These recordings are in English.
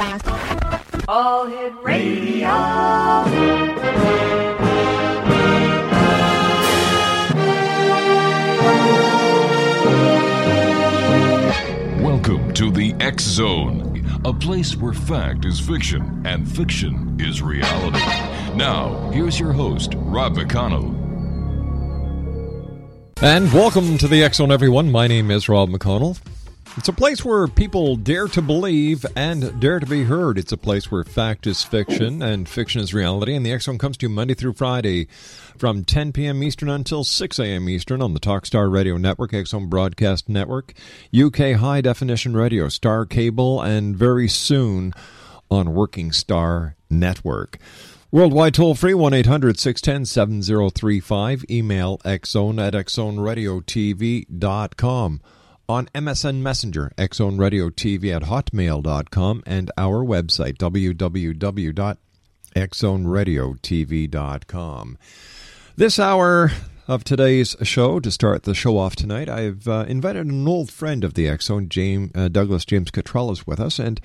All Hit Radio. Welcome to the X Zone, a place where fact is fiction and fiction is reality. Now, here's your host, Rob McConnell. And welcome to the X Zone, everyone. My name is Rob McConnell. It's a place where people dare to believe and dare to be heard. It's a place where fact is fiction and fiction is reality. And the Zone comes to you Monday through Friday from 10 p.m. Eastern until 6 a.m. Eastern on the Talkstar Radio Network, Zone Broadcast Network, UK High Definition Radio, Star Cable, and very soon on Working Star Network. Worldwide toll free 1 800 610 7035. Email xzone at xzoneradiotv.com on MSN Messenger, Xzone Radio TV at hotmail.com, and our website, www.xzoneradiotv.com. This hour of today's show, to start the show off tonight, I've uh, invited an old friend of the Zone, James, uh, Douglas James Cottrell, is with us. And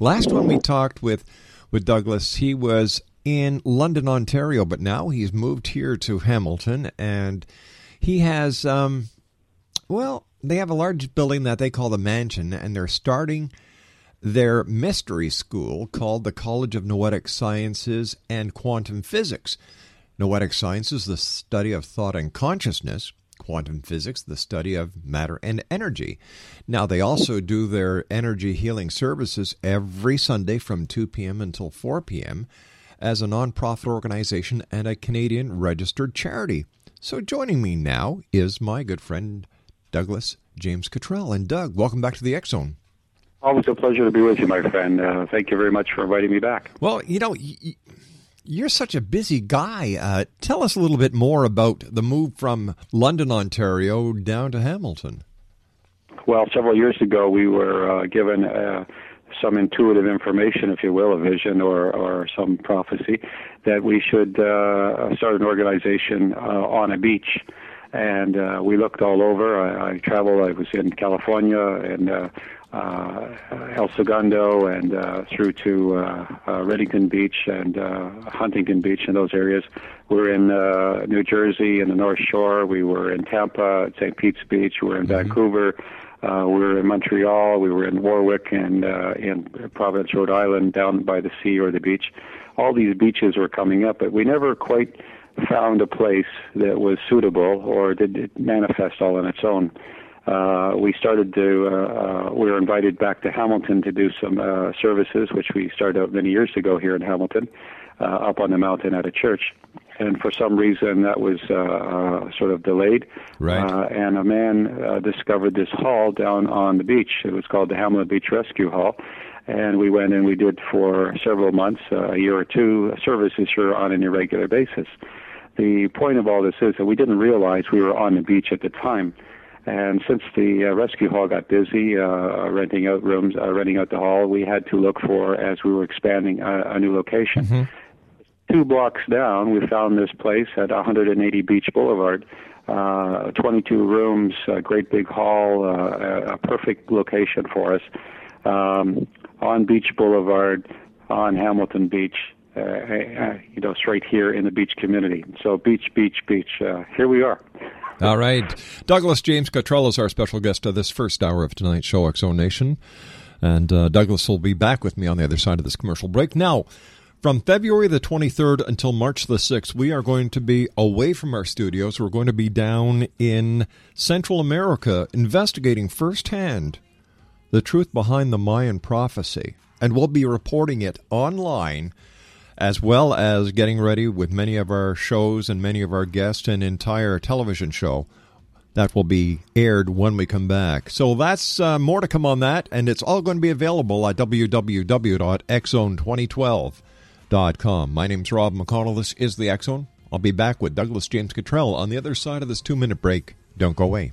last when we talked with, with Douglas, he was in London, Ontario, but now he's moved here to Hamilton, and he has, um, well, they have a large building that they call the Mansion, and they're starting their mystery school called the College of Noetic Sciences and Quantum Physics. Noetic sciences, the study of thought and consciousness. Quantum physics, the study of matter and energy. Now, they also do their energy healing services every Sunday from 2 p.m. until 4 p.m. as a nonprofit organization and a Canadian registered charity. So, joining me now is my good friend Douglas James Cottrell. And Doug, welcome back to the X Zone. Always a pleasure to be with you, my friend. Uh, thank you very much for inviting me back. Well, you know, y- you're such a busy guy. Uh, tell us a little bit more about the move from London, Ontario, down to Hamilton. Well, several years ago, we were uh, given uh, some intuitive information, if you will, a vision or, or some prophecy, that we should uh, start an organization uh, on a beach and uh, we looked all over. I, I traveled. I was in California and uh, uh, El Segundo and uh, through to uh, uh, Redington Beach and uh, Huntington Beach and those areas. We were in uh, New Jersey in the North Shore. We were in Tampa at St. Pete's Beach. We were in mm-hmm. Vancouver. Uh, we were in Montreal. We were in Warwick and uh, in Providence, Rhode Island, down by the sea or the beach. All these beaches were coming up, but we never quite found a place that was suitable or did it manifest all on its own. Uh, we started to, uh, uh, we were invited back to Hamilton to do some uh, services, which we started out many years ago here in Hamilton, uh, up on the mountain at a church. And for some reason, that was uh, uh, sort of delayed. Right. Uh, and a man uh, discovered this hall down on the beach. It was called the Hamilton Beach Rescue Hall and we went and we did for several months, uh, a year or two, services here on an irregular basis the point of all this is that we didn't realize we were on the beach at the time. And since the uh, rescue hall got busy uh, renting out rooms, uh, renting out the hall, we had to look for as we were expanding a, a new location. Mm-hmm. Two blocks down, we found this place at 180 Beach Boulevard. Uh, 22 rooms, a great big hall, uh, a perfect location for us um, on Beach Boulevard on Hamilton Beach. Uh, uh, you know, straight here in the beach community. So beach, beach, beach. Uh, here we are. All right. Douglas James Cottrell is our special guest of this first hour of tonight's show, X Nation. And uh, Douglas will be back with me on the other side of this commercial break. Now, from February the 23rd until March the 6th, we are going to be away from our studios. We're going to be down in Central America investigating firsthand the truth behind the Mayan prophecy. And we'll be reporting it online as well as getting ready with many of our shows and many of our guests an entire television show that will be aired when we come back. So that's uh, more to come on that, and it's all going to be available at www.xzone2012.com. My name's Rob McConnell. This is the X Zone. I'll be back with Douglas James Cottrell on the other side of this two minute break. Don't go away.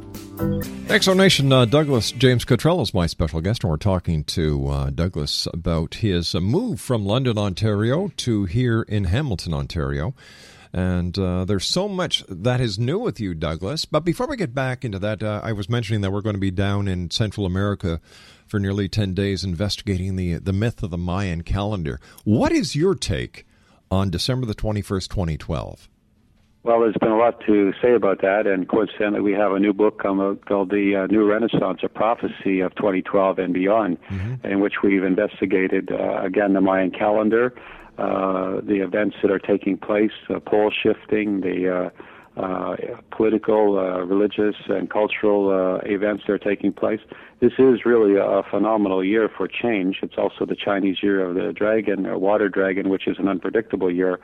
Exonation uh, Douglas James Cottrell is my special guest, and we're talking to uh, Douglas about his uh, move from London, Ontario to here in Hamilton, Ontario. And uh, there's so much that is new with you, Douglas. But before we get back into that, uh, I was mentioning that we're going to be down in Central America for nearly 10 days investigating the, the myth of the Mayan calendar. What is your take on December the 21st, 2012? Well, there's been a lot to say about that, and coincidentally, we have a new book called The uh, New Renaissance, a prophecy of 2012 and beyond, mm-hmm. in which we've investigated, uh, again, the Mayan calendar, uh, the events that are taking place, uh, pole shifting, the uh, uh, political, uh, religious, and cultural uh, events that are taking place. This is really a phenomenal year for change. It's also the Chinese year of the dragon, or water dragon, which is an unpredictable year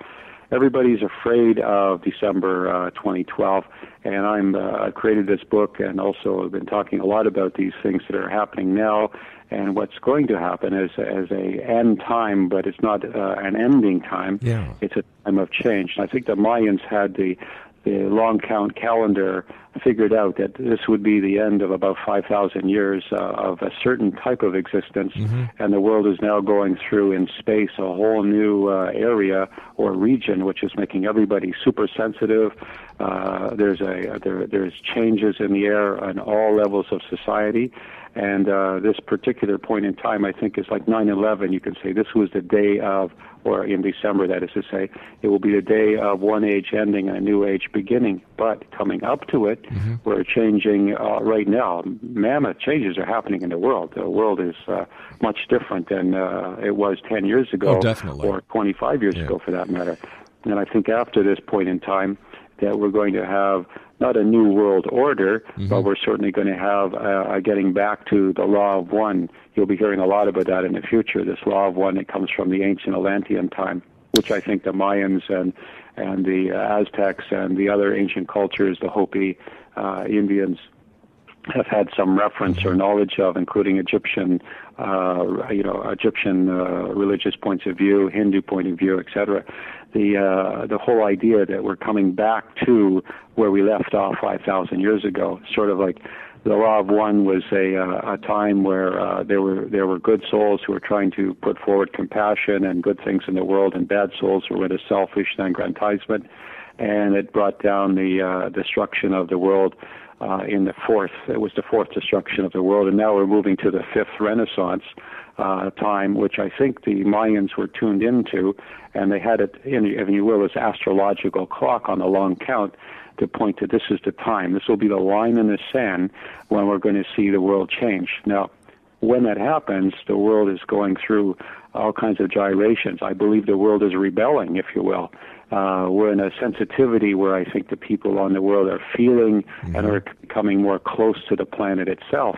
everybody's afraid of December uh, 2012, and I'm uh, created this book and also have been talking a lot about these things that are happening now and what's going to happen as as a end time, but it's not uh, an ending time. Yeah. It's a time of change. And I think the Mayans had the the long count calendar figured out that this would be the end of about 5,000 years uh, of a certain type of existence, mm-hmm. and the world is now going through in space a whole new uh, area or region, which is making everybody super sensitive. Uh, there's a there, there's changes in the air on all levels of society, and uh, this particular point in time, I think, is like 9/11. You can say this was the day of, or in December, that is to say, it will be the day of one age ending and a new age beginning. But coming up to it, mm-hmm. we're changing uh, right now. Mammoth changes are happening in the world. The world is uh, much different than uh, it was 10 years ago, oh, or 25 years yeah. ago, for that matter. And I think after this point in time, that we're going to have not a new world order, mm-hmm. but we're certainly going to have uh, getting back to the law of one. You'll be hearing a lot about that in the future. This law of one that comes from the ancient Atlantean time, which I think the Mayans and and the Aztecs and the other ancient cultures, the Hopi uh, Indians, have had some reference or knowledge of, including Egyptian, uh, you know, Egyptian uh, religious points of view, Hindu point of view, etc the uh, the whole idea that we're coming back to where we left off 5,000 years ago. Sort of like the law of one was a uh, a time where uh, there were there were good souls who were trying to put forward compassion and good things in the world, and bad souls who were into selfish and aggrandizement, and it brought down the uh, destruction of the world. Uh, in the fourth, it was the fourth destruction of the world, and now we're moving to the fifth Renaissance, uh, time, which I think the Mayans were tuned into, and they had it, in, if you will, this astrological clock on the long count to point to this is the time. This will be the line in the sand when we're going to see the world change. Now, when that happens, the world is going through all kinds of gyrations. I believe the world is rebelling, if you will. Uh, we're in a sensitivity where I think the people on the world are feeling mm-hmm. and are coming more close to the planet itself.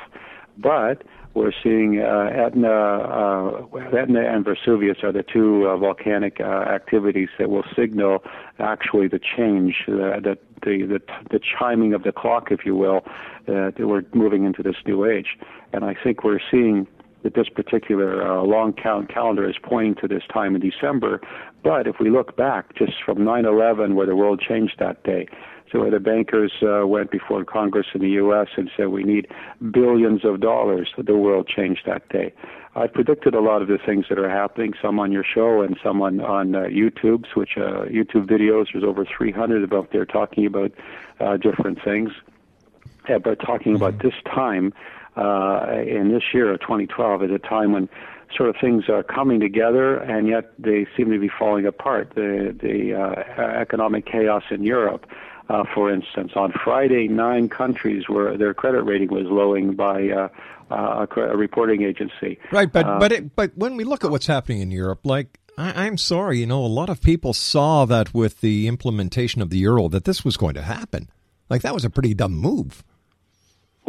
But we're seeing uh, Etna, uh, Etna and Vesuvius are the two uh, volcanic uh, activities that will signal actually the change, uh, the, the, the, the chiming of the clock, if you will, uh, that we're moving into this new age. And I think we're seeing that this particular uh, long count calendar is pointing to this time in December. But if we look back just from 9/11, where the world changed that day, so where the bankers uh, went before Congress in the U.S. and said we need billions of dollars, the world changed that day. I predicted a lot of the things that are happening, some on your show and some on on uh, YouTube, which uh, YouTube videos. There's over 300 of up there talking about uh, different things. Yeah, but talking about this time uh, in this year of 2012 is a time when sort of things are coming together and yet they seem to be falling apart. The the uh, economic chaos in Europe. Uh, for instance, on Friday, nine countries where their credit rating was lowering by uh, uh, a, reporting agency. Right, but uh, but it, but when we look at what's happening in Europe, like I, I'm sorry, you know, a lot of people saw that with the implementation of the euro that this was going to happen. Like that was a pretty dumb move.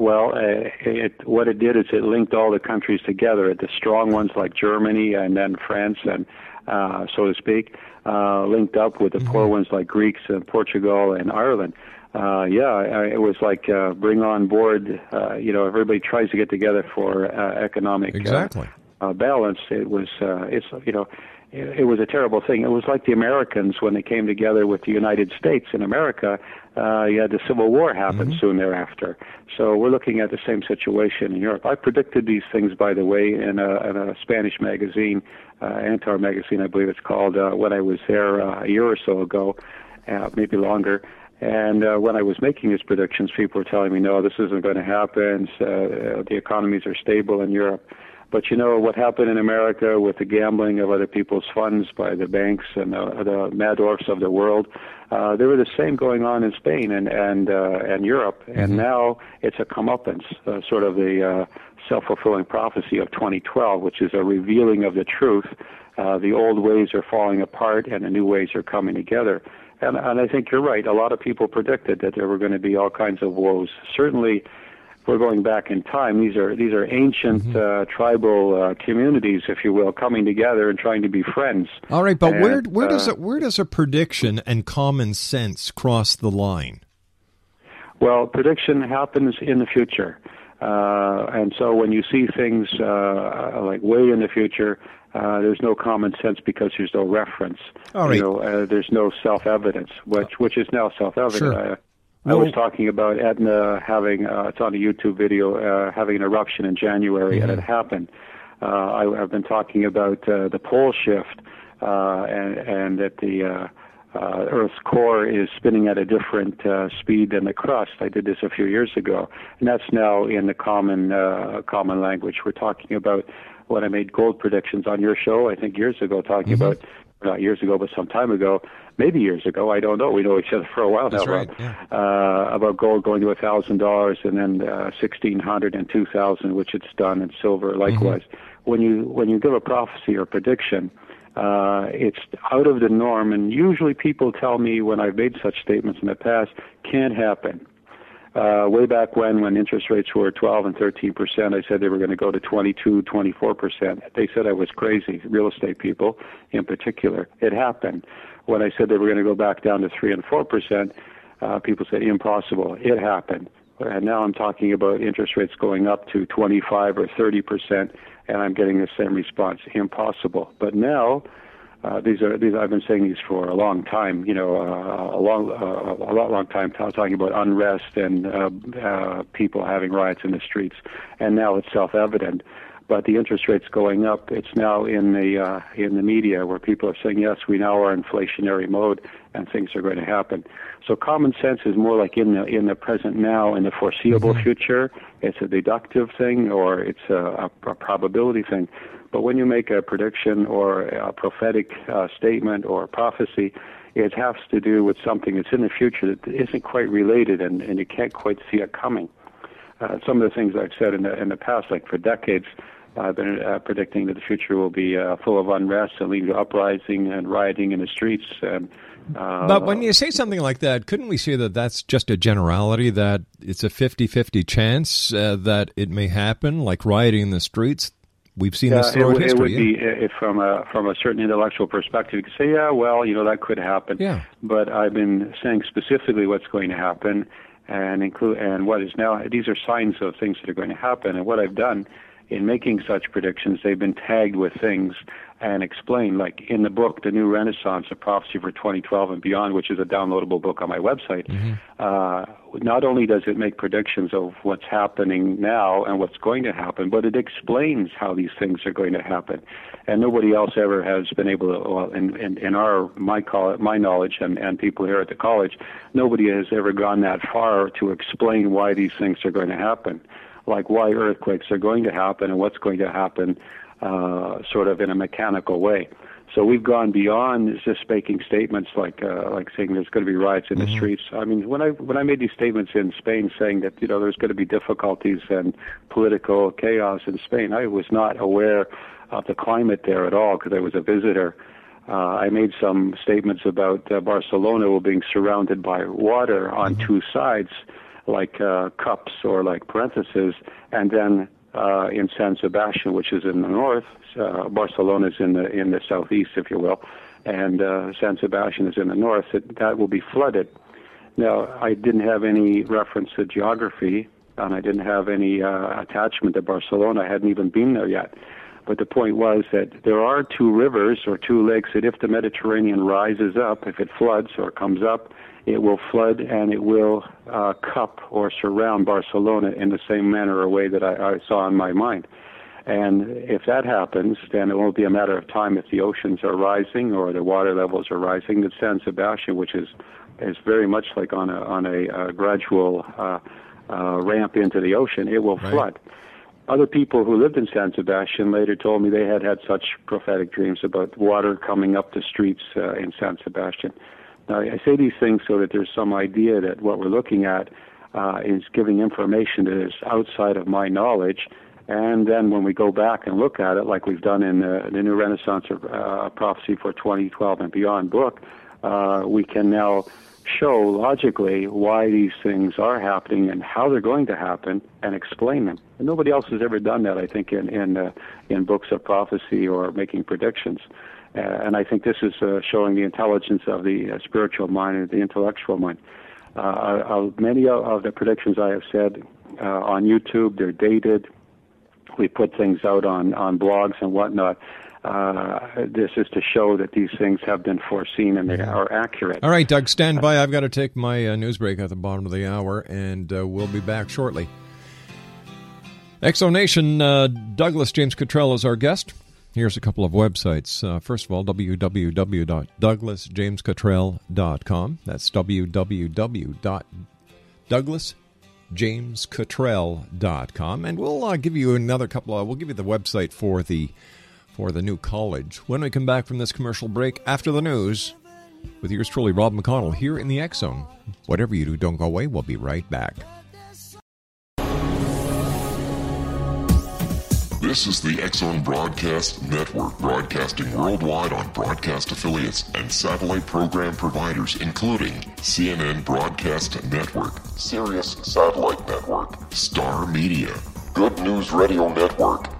Well, uh, it, what it did is it linked all the countries together. The strong ones like Germany and then France and uh, so to speak, uh, linked up with the mm-hmm. poor ones like Greeks and Portugal and Ireland. Uh, yeah, it was like uh, bring on board. Uh, you know, everybody tries to get together for uh, economic uh, uh, balance. It was, uh, it's you know, it, it was a terrible thing. It was like the Americans when they came together with the United States in America. Uh, you had the Civil War happen mm-hmm. soon thereafter. So we're looking at the same situation in Europe. I predicted these things, by the way, in a, in a Spanish magazine, uh, Antar magazine, I believe it's called, uh, when I was there uh, a year or so ago, uh, maybe longer. And uh, when I was making these predictions, people were telling me, no, this isn't going to happen. Uh, the economies are stable in Europe. But you know what happened in America with the gambling of other people's funds by the banks and the, the Madoffs of the world. Uh, there were the same going on in Spain and and uh, and Europe, mm-hmm. and now it's a comeuppance, uh, sort of the uh, self-fulfilling prophecy of 2012, which is a revealing of the truth. Uh, the old ways are falling apart, and the new ways are coming together. And, and I think you're right. A lot of people predicted that there were going to be all kinds of woes. Certainly, we're going back in time. These are these are ancient mm-hmm. uh, tribal uh, communities, if you will, coming together and trying to be friends. All right, but and, where where does uh, it, where does a prediction and common sense cross the line? Well, prediction happens in the future, uh, and so when you see things uh, like way in the future, uh, there's no common sense because there's no reference. All right. You know, uh, there's no self-evidence, which which is now self-evident. Sure. I was talking about Etna having, uh, it's on a YouTube video, uh, having an eruption in January, mm-hmm. and it happened. Uh, I, have been talking about uh, the pole shift uh, and, and that the uh, uh, Earth's core is spinning at a different uh, speed than the crust. I did this a few years ago, and that's now in the common uh, common language. We're talking about when I made gold predictions on your show, I think years ago, talking mm-hmm. about not years ago, but some time ago, maybe years ago. I don't know. We know each other for a while That's now. Right, yeah. uh, about gold going to a thousand dollars and then uh, sixteen hundred and two thousand, which it's done, and silver likewise. Mm-hmm. When you when you give a prophecy or prediction, uh, it's out of the norm, and usually people tell me when I've made such statements in the past, can't happen uh, way back when, when interest rates were 12 and 13 percent, I said they were going to go to 22, 24 percent. They said I was crazy, real estate people in particular. It happened. When I said they were going to go back down to 3 and 4 percent, uh, people said impossible. It happened. And now I'm talking about interest rates going up to 25 or 30 percent, and I'm getting the same response. Impossible. But now, uh, these are these. I've been saying these for a long time. You know, uh, a long, uh, a lot long time. Talking about unrest and uh, uh, people having riots in the streets, and now it's self-evident. But the interest rates going up. It's now in the uh, in the media where people are saying, yes, we now are in inflationary mode, and things are going to happen. So common sense is more like in the in the present now, in the foreseeable mm-hmm. future. It's a deductive thing, or it's a, a, a probability thing. But when you make a prediction or a prophetic uh, statement or prophecy, it has to do with something that's in the future that isn't quite related and, and you can't quite see it coming. Uh, some of the things I've said in the, in the past, like for decades, I've been uh, predicting that the future will be uh, full of unrest and lead to uprising and rioting in the streets. And, uh, but when you say something like that, couldn't we say that that's just a generality, that it's a 50 50 chance uh, that it may happen, like rioting in the streets? We've seen this throughout it, history. It would yeah. be if from a from a certain intellectual perspective. You could say, yeah, well, you know, that could happen. Yeah. But I've been saying specifically what's going to happen, and include and what is now. These are signs of things that are going to happen. And what I've done in making such predictions, they've been tagged with things and explained. Like in the book, The New Renaissance, A Prophecy for 2012 and Beyond, which is a downloadable book on my website, mm-hmm. uh, not only does it make predictions of what's happening now and what's going to happen, but it explains how these things are going to happen. And nobody else ever has been able to, well, in, in, in our, my, call, my knowledge and, and people here at the college, nobody has ever gone that far to explain why these things are going to happen like why earthquakes are going to happen and what's going to happen uh, sort of in a mechanical way. So we've gone beyond just making statements like uh, like saying there's going to be riots in mm-hmm. the streets. I mean, when I when I made these statements in Spain saying that you know there's going to be difficulties and political chaos in Spain, I was not aware of the climate there at all because I was a visitor. Uh, I made some statements about uh, Barcelona being surrounded by water on mm-hmm. two sides like uh, cups or like parentheses, and then uh, in San Sebastian, which is in the north, uh, Barcelona is in the in the southeast, if you will, and uh, San Sebastian is in the north. It, that will be flooded. Now, I didn't have any reference to geography, and I didn't have any uh, attachment to Barcelona. I hadn't even been there yet. But the point was that there are two rivers or two lakes that if the Mediterranean rises up, if it floods or comes up, it will flood and it will uh, cup or surround Barcelona in the same manner or way that I, I saw in my mind. And if that happens, then it won't be a matter of time if the oceans are rising or the water levels are rising. That San Sebastian, which is is very much like on a on a, uh, gradual uh, uh, ramp into the ocean, it will right. flood. Other people who lived in San Sebastian later told me they had had such prophetic dreams about water coming up the streets uh, in San Sebastian. Now, I say these things so that there's some idea that what we're looking at uh, is giving information that is outside of my knowledge. And then when we go back and look at it, like we've done in the, the New Renaissance of uh, Prophecy for 2012 and Beyond book, uh, we can now show logically why these things are happening and how they're going to happen and explain them. And nobody else has ever done that, I think, in in, uh, in books of prophecy or making predictions. Uh, and I think this is uh, showing the intelligence of the uh, spiritual mind and the intellectual mind. Uh, many of the predictions I have said uh, on YouTube, they're dated. We put things out on, on blogs and whatnot. This is to show that these things have been foreseen and they are accurate. All right, Doug, stand by. I've got to take my news break at the bottom of the hour, and we'll be back shortly. Exonation, Douglas James Cottrell is our guest. Here's a couple of websites. Uh, first of all, www.douglasjamescottrell.com. That's www.douglasjamescottrell.com. And we'll uh, give you another couple of, we'll give you the website for the for the new college. When we come back from this commercial break after the news, with yours truly, Rob McConnell, here in the X Zone. Whatever you do, don't go away. We'll be right back. This is the X Zone Broadcast Network, broadcasting worldwide on broadcast affiliates and satellite program providers, including CNN Broadcast Network, Sirius Satellite Network, Star Media, Good News Radio Network,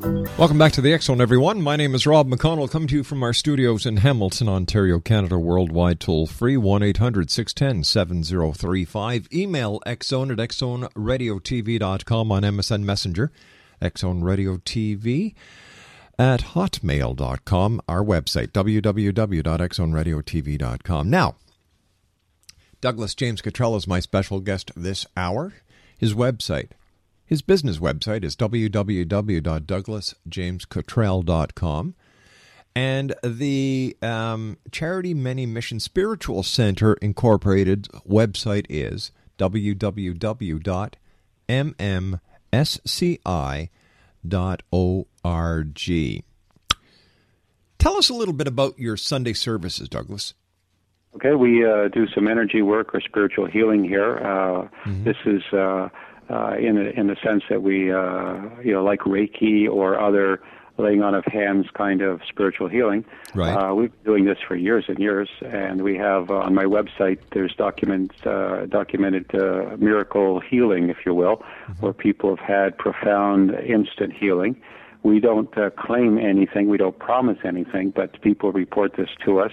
Welcome back to the Zone, everyone. My name is Rob McConnell. Come to you from our studios in Hamilton, Ontario, Canada, worldwide, toll free 1 800 610 7035. Email xzone at xzoneradiotv.com on MSN Messenger. X Zone Radio TV at hotmail.com, our website, www.xzoneradiotv.com. Now, Douglas James Cottrell is my special guest this hour. His website, his business website is www.douglasjamescottrell.com. And the um, Charity Many Mission Spiritual Center Incorporated website is www.mmsci.org. Tell us a little bit about your Sunday services, Douglas. Okay, we uh, do some energy work or spiritual healing here. Uh, mm-hmm. This is uh, uh in a, in the sense that we, uh, you know, like Reiki or other laying on of hands kind of spiritual healing. Right. Uh, we've been doing this for years and years, and we have uh, on my website there's documents uh, documented uh, miracle healing, if you will, mm-hmm. where people have had profound instant healing. We don't uh, claim anything, we don't promise anything, but people report this to us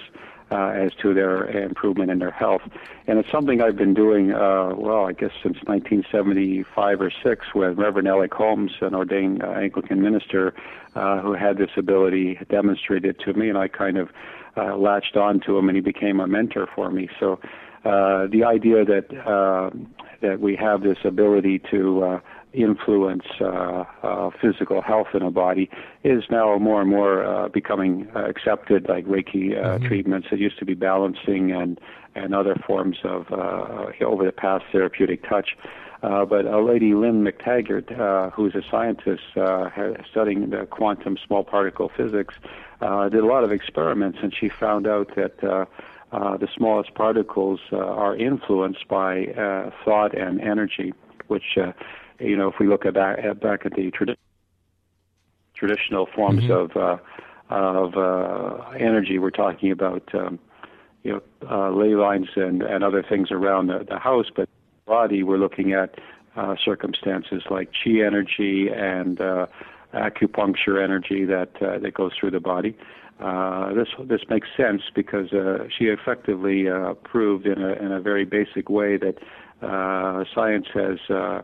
uh, as to their improvement in their health. And it's something I've been doing, uh, well, I guess since 1975 or 6 with Reverend Alec Holmes, an ordained uh, Anglican minister uh, who had this ability, demonstrated to me, and I kind of uh, latched on to him, and he became a mentor for me. So uh, the idea that uh, that we have this ability to uh, influence uh, uh, physical health in a body is now more and more uh, becoming uh, accepted, like Reiki uh, mm-hmm. treatments. It used to be balancing and and other forms of uh, over the past therapeutic touch. Uh, but a lady, Lynne McTaggart, uh, who's a scientist uh, studying the quantum small particle physics, uh, did a lot of experiments, and she found out that uh, uh, the smallest particles uh, are influenced by uh, thought and energy, which uh, you know, if we look at back, at back at the tradi- traditional forms mm-hmm. of uh, of uh, energy, we're talking about um, you know uh, ley lines and, and other things around the, the house, but body we're looking at uh, circumstances like chi energy and uh, acupuncture energy that uh, that goes through the body. Uh, this this makes sense because uh, she effectively uh, proved in a in a very basic way that uh, science has uh,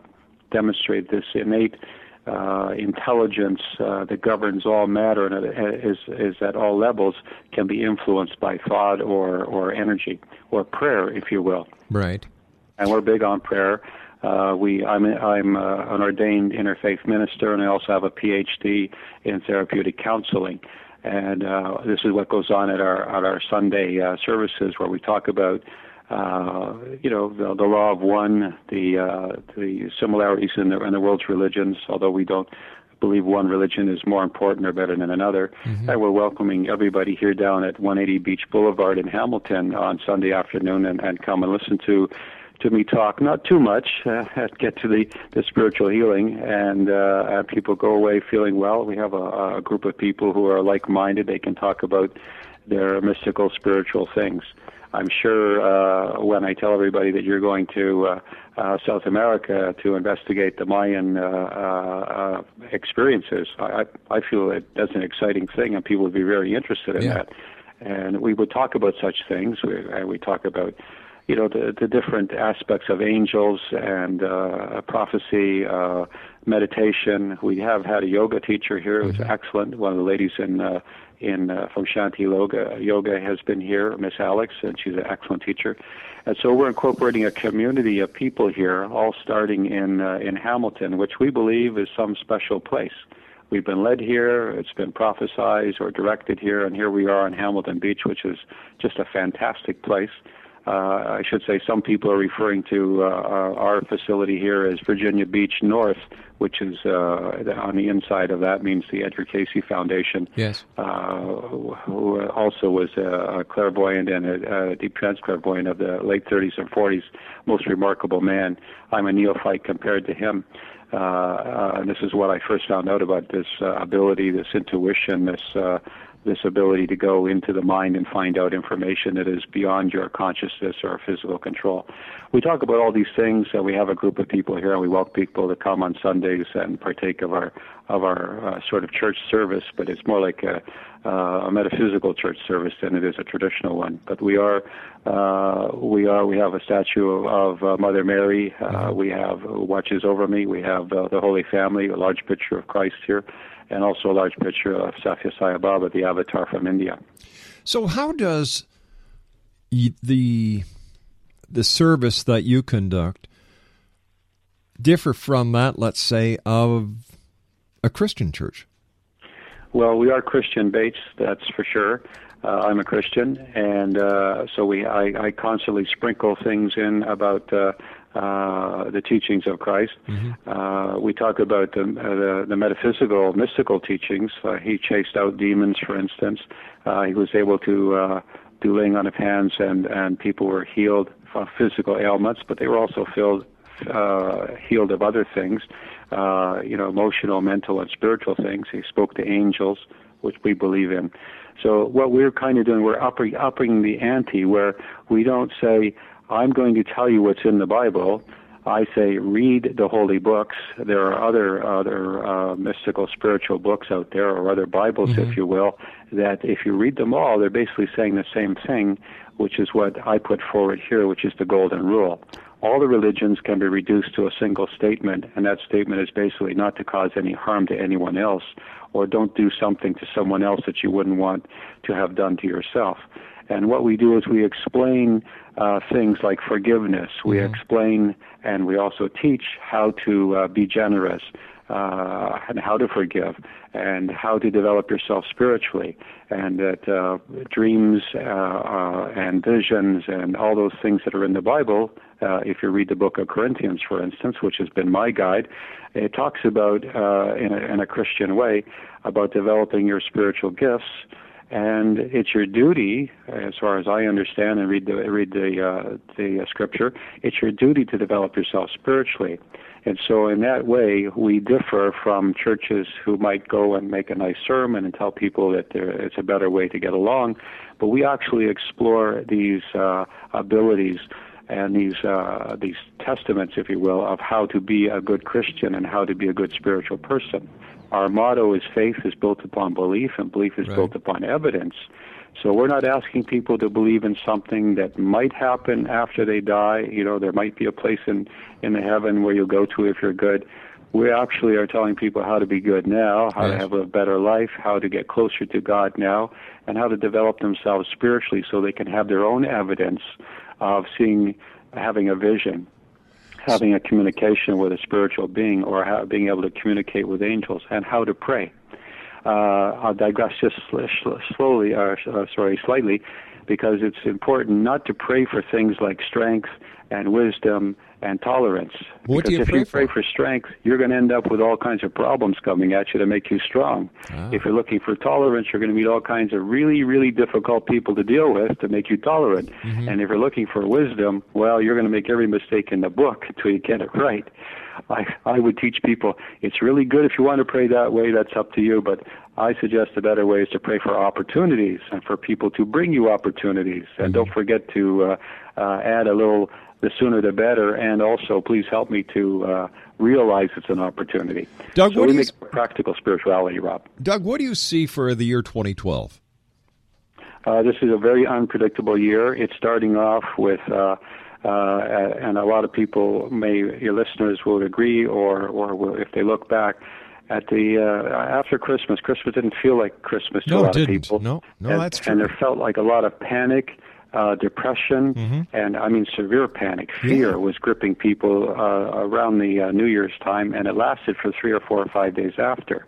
demonstrate this innate uh, intelligence uh, that governs all matter and is, is at all levels can be influenced by thought or, or energy or prayer, if you will. Right. And we're big on prayer. Uh, we, I'm, I'm uh, an ordained interfaith minister, and I also have a PhD in therapeutic counseling. And uh, this is what goes on at our at our Sunday uh, services, where we talk about uh, you know, the, the, law of one, the uh, the similarities in the, in the world's religions, although we don't believe one religion is more important or better than another. Mm-hmm. And we're welcoming everybody here down at 180 Beach Boulevard in Hamilton on Sunday afternoon and, and come and listen to to me talk, not too much, uh, get to the, the spiritual healing, and, uh, people go away feeling well. We have a, a group of people who are like minded. They can talk about their mystical, spiritual things. I'm sure uh, when I tell everybody that you're going to uh, uh, South America to investigate the Mayan uh, uh, experiences, I, I feel that that's an exciting thing, and people would be very interested in yeah. that. And we would talk about such things. We, and we talk about, you know, the, the different aspects of angels and uh, prophecy, uh, meditation. We have had a yoga teacher here who's mm-hmm. excellent. One of the ladies in uh, in uh, from Shanti Yoga. Yoga has been here, Miss Alex, and she's an excellent teacher. And so we're incorporating a community of people here, all starting in uh, in Hamilton, which we believe is some special place. We've been led here, it's been prophesized or directed here, and here we are in Hamilton Beach, which is just a fantastic place. Uh, I should say some people are referring to uh, our facility here as Virginia Beach North, which is uh, on the inside of that means the Edgar Cayce Foundation. Yes. Uh, who also was a clairvoyant and a, a deep trance clairvoyant of the late 30s and 40s, most remarkable man. I'm a neophyte compared to him. Uh, uh, and this is what I first found out about this uh, ability, this intuition, this uh, this ability to go into the mind and find out information that is beyond your consciousness or physical control. We talk about all these things. Uh, we have a group of people here, and we welcome people to come on Sundays and partake of our of our uh, sort of church service. But it's more like a, uh, a metaphysical church service than it is a traditional one. But we are uh, we are we have a statue of uh, Mother Mary. Uh, we have watches over me. We have uh, the Holy Family, a large picture of Christ here and also a large picture of Sathya Sai Baba, the avatar from India. So, how does the the service that you conduct differ from that, let's say, of a Christian church? Well, we are Christian based, that's for sure. Uh, I'm a Christian, and uh, so we I, I constantly sprinkle things in about uh, uh, the teachings of Christ. Mm-hmm. Uh, we talk about the, uh, the, the metaphysical, mystical teachings. Uh, he chased out demons, for instance. Uh, he was able to uh, do laying on of hands, and and people were healed of physical ailments, but they were also filled, uh, healed of other things, uh, you know, emotional, mental, and spiritual things. He spoke to angels, which we believe in. So what we're kind of doing, we're upping, upping the ante, where we don't say I'm going to tell you what's in the Bible. I say read the holy books. There are other other uh, mystical spiritual books out there, or other Bibles, mm-hmm. if you will, that if you read them all, they're basically saying the same thing, which is what I put forward here, which is the golden rule. All the religions can be reduced to a single statement, and that statement is basically not to cause any harm to anyone else, or don't do something to someone else that you wouldn't want to have done to yourself. And what we do is we explain uh, things like forgiveness. We mm-hmm. explain and we also teach how to uh, be generous uh, and how to forgive and how to develop yourself spiritually. And that uh, dreams uh, uh, and visions and all those things that are in the Bible, uh, if you read the book of Corinthians, for instance, which has been my guide, it talks about, uh, in, a, in a Christian way, about developing your spiritual gifts and it's your duty, as far as I understand and read the read the uh, the uh, scripture, it's your duty to develop yourself spiritually. And so, in that way, we differ from churches who might go and make a nice sermon and tell people that there, it's a better way to get along. But we actually explore these uh, abilities and these uh, these testaments, if you will, of how to be a good Christian and how to be a good spiritual person. Our motto is faith is built upon belief, and belief is right. built upon evidence. So we're not asking people to believe in something that might happen after they die. You know, there might be a place in in the heaven where you'll go to if you're good. We actually are telling people how to be good now, how yes. to have a better life, how to get closer to God now, and how to develop themselves spiritually so they can have their own evidence of seeing, having a vision having a communication with a spiritual being or how, being able to communicate with angels and how to pray. Uh, I'll digress just slowly, or uh, sorry, slightly, because it's important not to pray for things like strength and wisdom and tolerance. What because if you pray for? for strength, you're going to end up with all kinds of problems coming at you to make you strong. Ah. If you're looking for tolerance, you're going to meet all kinds of really, really difficult people to deal with to make you tolerant. Mm-hmm. And if you're looking for wisdom, well, you're going to make every mistake in the book until you get it right. I, I would teach people it's really good if you want to pray that way, that's up to you, but I suggest a better way is to pray for opportunities and for people to bring you opportunities. And mm-hmm. don't forget to uh, uh, add a little the sooner the better. And also, please help me to uh, realize it's an opportunity. Doug, so what do make you, practical spirituality, Rob. Doug, what do you see for the year 2012? Uh, this is a very unpredictable year. It's starting off with, uh, uh, and a lot of people may, your listeners will agree, or or will, if they look back at the uh, after Christmas, Christmas didn't feel like Christmas to no, a lot of people. No, no, and, that's true. And there felt like a lot of panic uh, depression, mm-hmm. and I mean severe panic. Fear yeah. was gripping people uh, around the uh, New Year's time, and it lasted for three or four or five days after.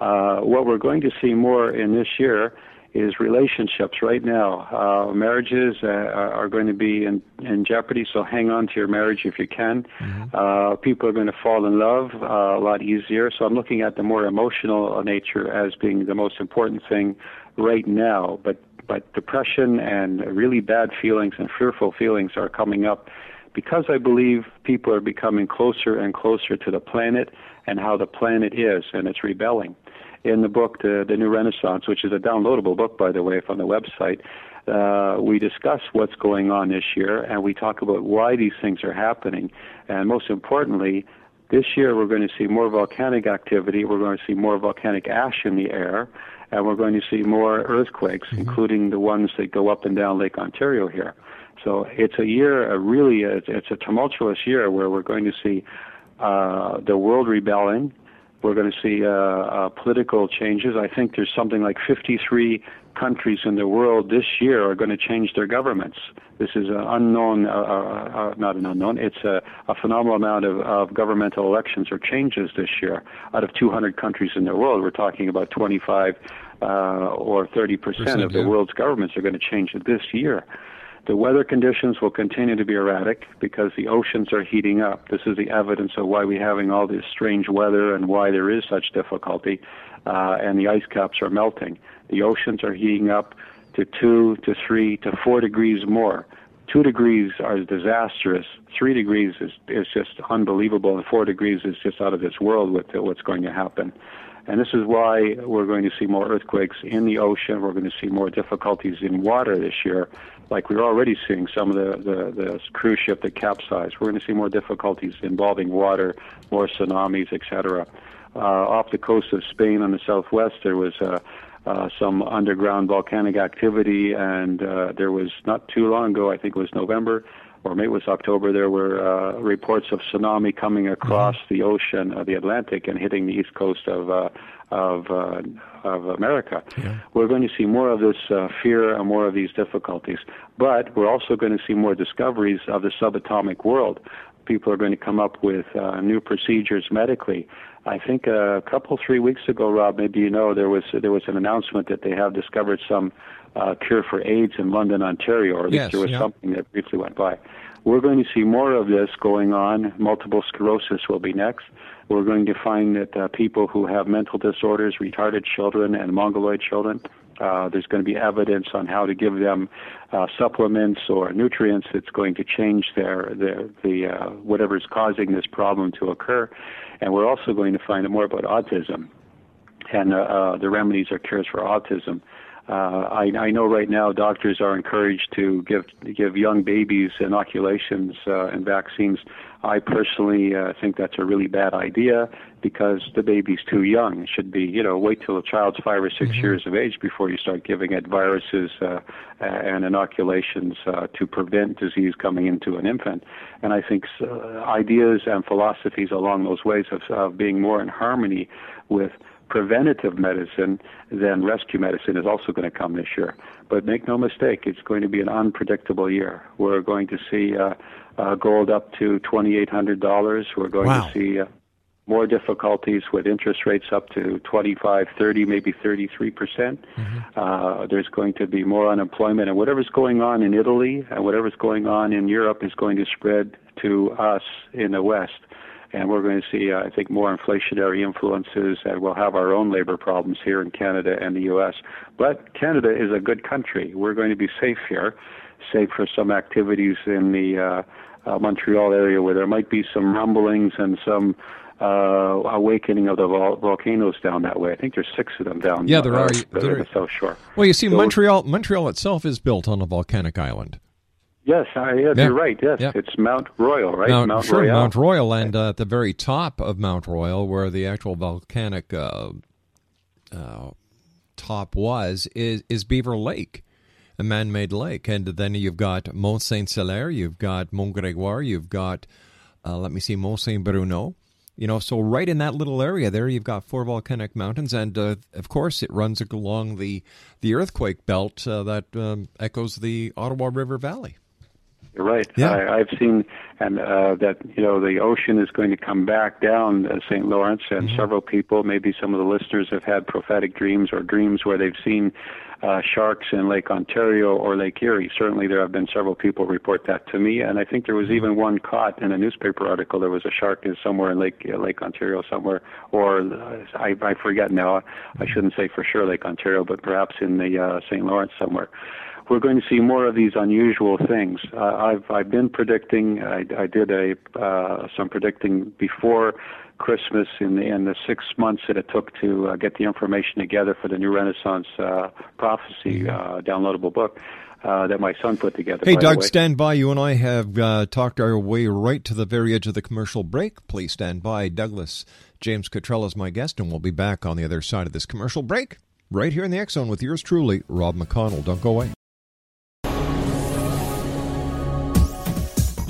Uh, what we're going to see more in this year is relationships right now. Uh, marriages uh, are going to be in, in jeopardy, so hang on to your marriage if you can. Mm-hmm. Uh, people are going to fall in love uh, a lot easier, so I'm looking at the more emotional nature as being the most important thing right now. But but depression and really bad feelings and fearful feelings are coming up because I believe people are becoming closer and closer to the planet and how the planet is, and it's rebelling. In the book, the, the New Renaissance, which is a downloadable book, by the way, from the website, uh, we discuss what's going on this year and we talk about why these things are happening. And most importantly, this year we're going to see more volcanic activity, we're going to see more volcanic ash in the air, and we're going to see more earthquakes, mm-hmm. including the ones that go up and down Lake Ontario here. So it's a year, a really, it's a tumultuous year where we're going to see uh, the world rebelling. We're going to see uh, uh, political changes. I think there's something like 53 countries in the world this year are going to change their governments. This is an unknown, uh, uh, uh, not an unknown, it's a, a phenomenal amount of, of governmental elections or changes this year. Out of 200 countries in the world, we're talking about 25 uh, or 30 percent of the world's governments are going to change this year. The weather conditions will continue to be erratic because the oceans are heating up. This is the evidence of why we're having all this strange weather and why there is such difficulty, uh, and the ice caps are melting. The oceans are heating up to two to three to four degrees more. Two degrees are disastrous. Three degrees is, is just unbelievable, and four degrees is just out of this world with what's going to happen. And this is why we're going to see more earthquakes in the ocean. We're going to see more difficulties in water this year, like we're already seeing some of the, the, the cruise ship that capsized. We're going to see more difficulties involving water, more tsunamis, etc. Uh, off the coast of Spain on the southwest, there was uh, uh, some underground volcanic activity, and uh, there was not too long ago, I think it was November, or maybe it was October, there were uh, reports of tsunami coming across mm-hmm. the ocean, uh, the Atlantic, and hitting the east coast of uh, of uh, of America. Yeah. We're going to see more of this uh, fear and more of these difficulties, but we're also going to see more discoveries of the subatomic world. People are going to come up with uh, new procedures medically. I think a couple, three weeks ago, Rob, maybe you know, there was there was an announcement that they have discovered some uh, cure for AIDS in London, Ontario, or at least yes, there was yeah. something that briefly went by. We're going to see more of this going on. Multiple sclerosis will be next. We're going to find that uh, people who have mental disorders, retarded children, and mongoloid children, uh, there's going to be evidence on how to give them uh, supplements or nutrients that's going to change their, their the uh, is causing this problem to occur. And we're also going to find out more about autism and uh, uh, the remedies or cures for autism. Uh, I, I know right now doctors are encouraged to give give young babies inoculations uh, and vaccines. I personally uh, think that's a really bad idea because the baby's too young. It should be, you know, wait till the child's five or 6 mm-hmm. years of age before you start giving it viruses uh, and inoculations uh, to prevent disease coming into an infant. And I think uh, ideas and philosophies along those ways of, of being more in harmony with preventative medicine, then rescue medicine is also going to come this year. But make no mistake, it's going to be an unpredictable year. We're going to see uh, uh, gold up to $2,800. We're going wow. to see uh, more difficulties with interest rates up to 25, 30, maybe 33 percent. Mm-hmm. Uh, there's going to be more unemployment, and whatever's going on in Italy and whatever's going on in Europe is going to spread to us in the West and we're going to see, uh, I think, more inflationary influences, and we'll have our own labor problems here in Canada and the U.S. But Canada is a good country. We're going to be safe here, safe for some activities in the uh, uh, Montreal area where there might be some rumblings and some uh, awakening of the vol- volcanoes down that way. I think there's six of them down. There. Yeah, there uh, are. There, the South Shore. Well, you see, so, Montreal, Montreal itself is built on a volcanic island. Yes, uh, yeah, you're right. Yes, yeah. it's Mount Royal, right? Mount, Mount sure, Royal. Mount Royal, and uh, at the very top of Mount Royal, where the actual volcanic uh, uh, top was, is is Beaver Lake, a man-made lake, and then you've got Mont Saint Hilaire, you've got Mont Gregoire, you've got uh, let me see, Mont Saint Bruno. You know, so right in that little area there, you've got four volcanic mountains, and uh, of course, it runs along the the earthquake belt that um, echoes the Ottawa River Valley. You're right. Yeah. I, I've seen and uh, that you know the ocean is going to come back down uh, St. Lawrence, and mm-hmm. several people, maybe some of the listeners, have had prophetic dreams or dreams where they've seen uh, sharks in Lake Ontario or Lake Erie. Certainly, there have been several people report that to me, and I think there was mm-hmm. even one caught in a newspaper article. There was a shark in somewhere in Lake uh, Lake Ontario somewhere, or uh, I, I forget now. I shouldn't say for sure Lake Ontario, but perhaps in the uh, St. Lawrence somewhere we're going to see more of these unusual things. Uh, I've I've been predicting. I, I did a uh, some predicting before Christmas in the, in the six months that it took to uh, get the information together for the New Renaissance uh, Prophecy uh, downloadable book. Uh, that my son put together. Hey, Doug, stand by. You and I have uh, talked our way right to the very edge of the commercial break. Please stand by. Douglas James Cottrell is my guest, and we'll be back on the other side of this commercial break, right here in the X Zone with yours truly, Rob McConnell. Don't go away.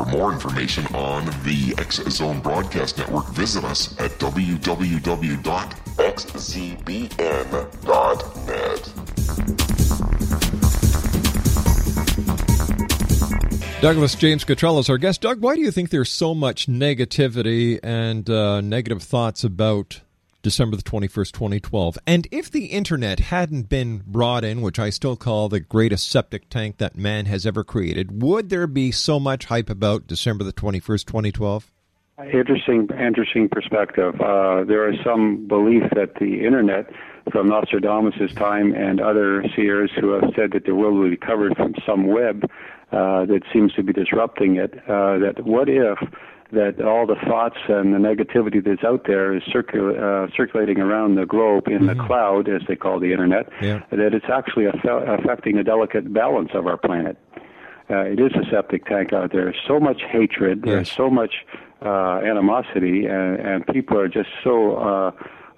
For more information on the X Zone Broadcast Network, visit us at www.xzbn.net. Douglas James Cottrell is our guest. Doug, why do you think there's so much negativity and uh, negative thoughts about December the 21st, 2012? And if the internet hadn't been brought in, which I still call the greatest septic tank that man has ever created, would there be so much hype about December the 21st, 2012? Interesting, interesting perspective. Uh, there is some belief that the internet, from Nostradamus' time and other seers who have said that the world will be covered from some web uh, that seems to be disrupting it. Uh, that what if that all the thoughts and the negativity that's out there is circul- uh, circulating around the globe in the cloud, as they call the internet, Yeah. that it's actually affe- affecting the delicate balance of our planet. Uh, it is a septic tank out there. So much hatred. There's so much uh, animosity, and, and people are just so uh,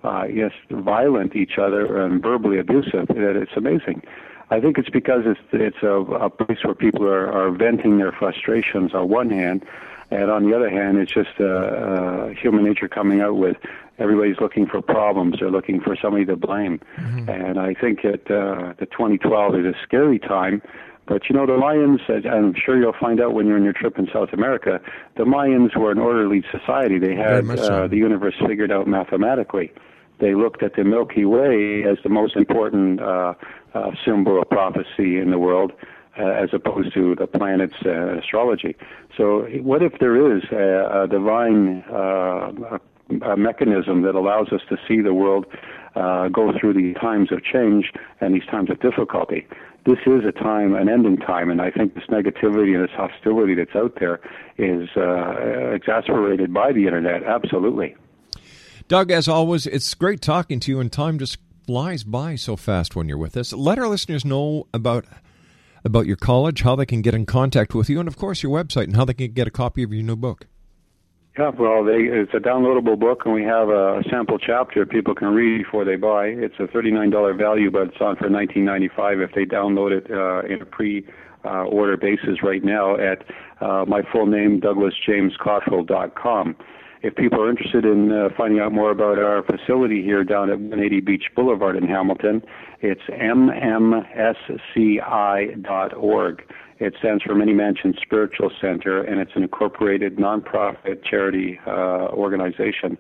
uh, yes violent each other and verbally abusive that it's amazing. I think it's because it's it's a, a place where people are, are venting their frustrations on one hand, and on the other hand, it's just uh, uh, human nature coming out with everybody's looking for problems. They're looking for somebody to blame, and I think that uh, the 2012 is a scary time. But you know, the Mayans, I'm sure you'll find out when you're on your trip in South America, the Mayans were an orderly society. They had so. uh, the universe figured out mathematically. They looked at the Milky Way as the most important uh, uh, symbol of prophecy in the world, uh, as opposed to the planets uh, astrology. So, what if there is a, a divine uh, a, mechanism that allows us to see the world uh, go through the times of change and these times of difficulty? This is a time, an ending time, and I think this negativity and this hostility that's out there is uh, exasperated by the internet. Absolutely. Doug, as always, it's great talking to you, and time just flies by so fast when you're with us. Let our listeners know about about your college, how they can get in contact with you, and of course your website and how they can get a copy of your new book. Yeah, well, they, it's a downloadable book, and we have a sample chapter people can read before they buy. It's a thirty-nine dollar value, but it's on for nineteen ninety-five if they download it uh, in a pre-order basis right now at uh, my full name, DouglasJamesCottrell.com. If people are interested in uh, finding out more about our facility here down at 180 Beach Boulevard in Hamilton, it's mmsci.org. It stands for Many Mansion Spiritual Center, and it's an incorporated nonprofit charity uh, organization,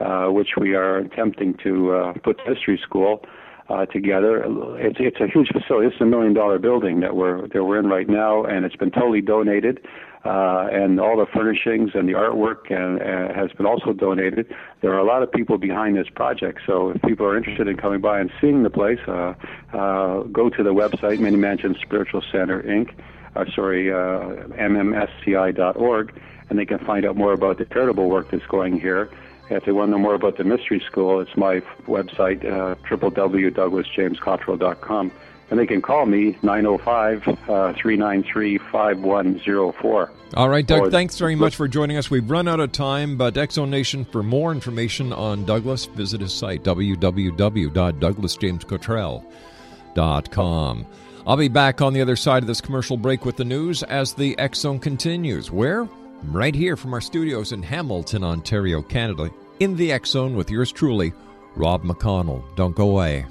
uh, which we are attempting to uh, put to history school uh, together. It's it's a huge facility. It's a million dollar building that we're that we're in right now, and it's been totally donated. Uh, and all the furnishings and the artwork and, uh, has been also donated. There are a lot of people behind this project, so if people are interested in coming by and seeing the place, uh, uh, go to the website Many Mansion Spiritual Center Inc. Uh, sorry, uh, mmsci.org, and they can find out more about the charitable work that's going here. If they want to know more about the Mystery School, it's my website, uh, www.douglasjamescottrell.com. And they can call me, 905 uh, 393 5104. All right, Doug, Or- thanks very much for joining us. We've run out of time, but Exo Nation, for more information on Douglas, visit his site, www.douglasjamescottrell.com. I'll be back on the other side of this commercial break with the news as the Zone continues. Where? Right here from our studios in Hamilton, Ontario, Canada, in the X Zone with yours truly, Rob McConnell. Don't go away.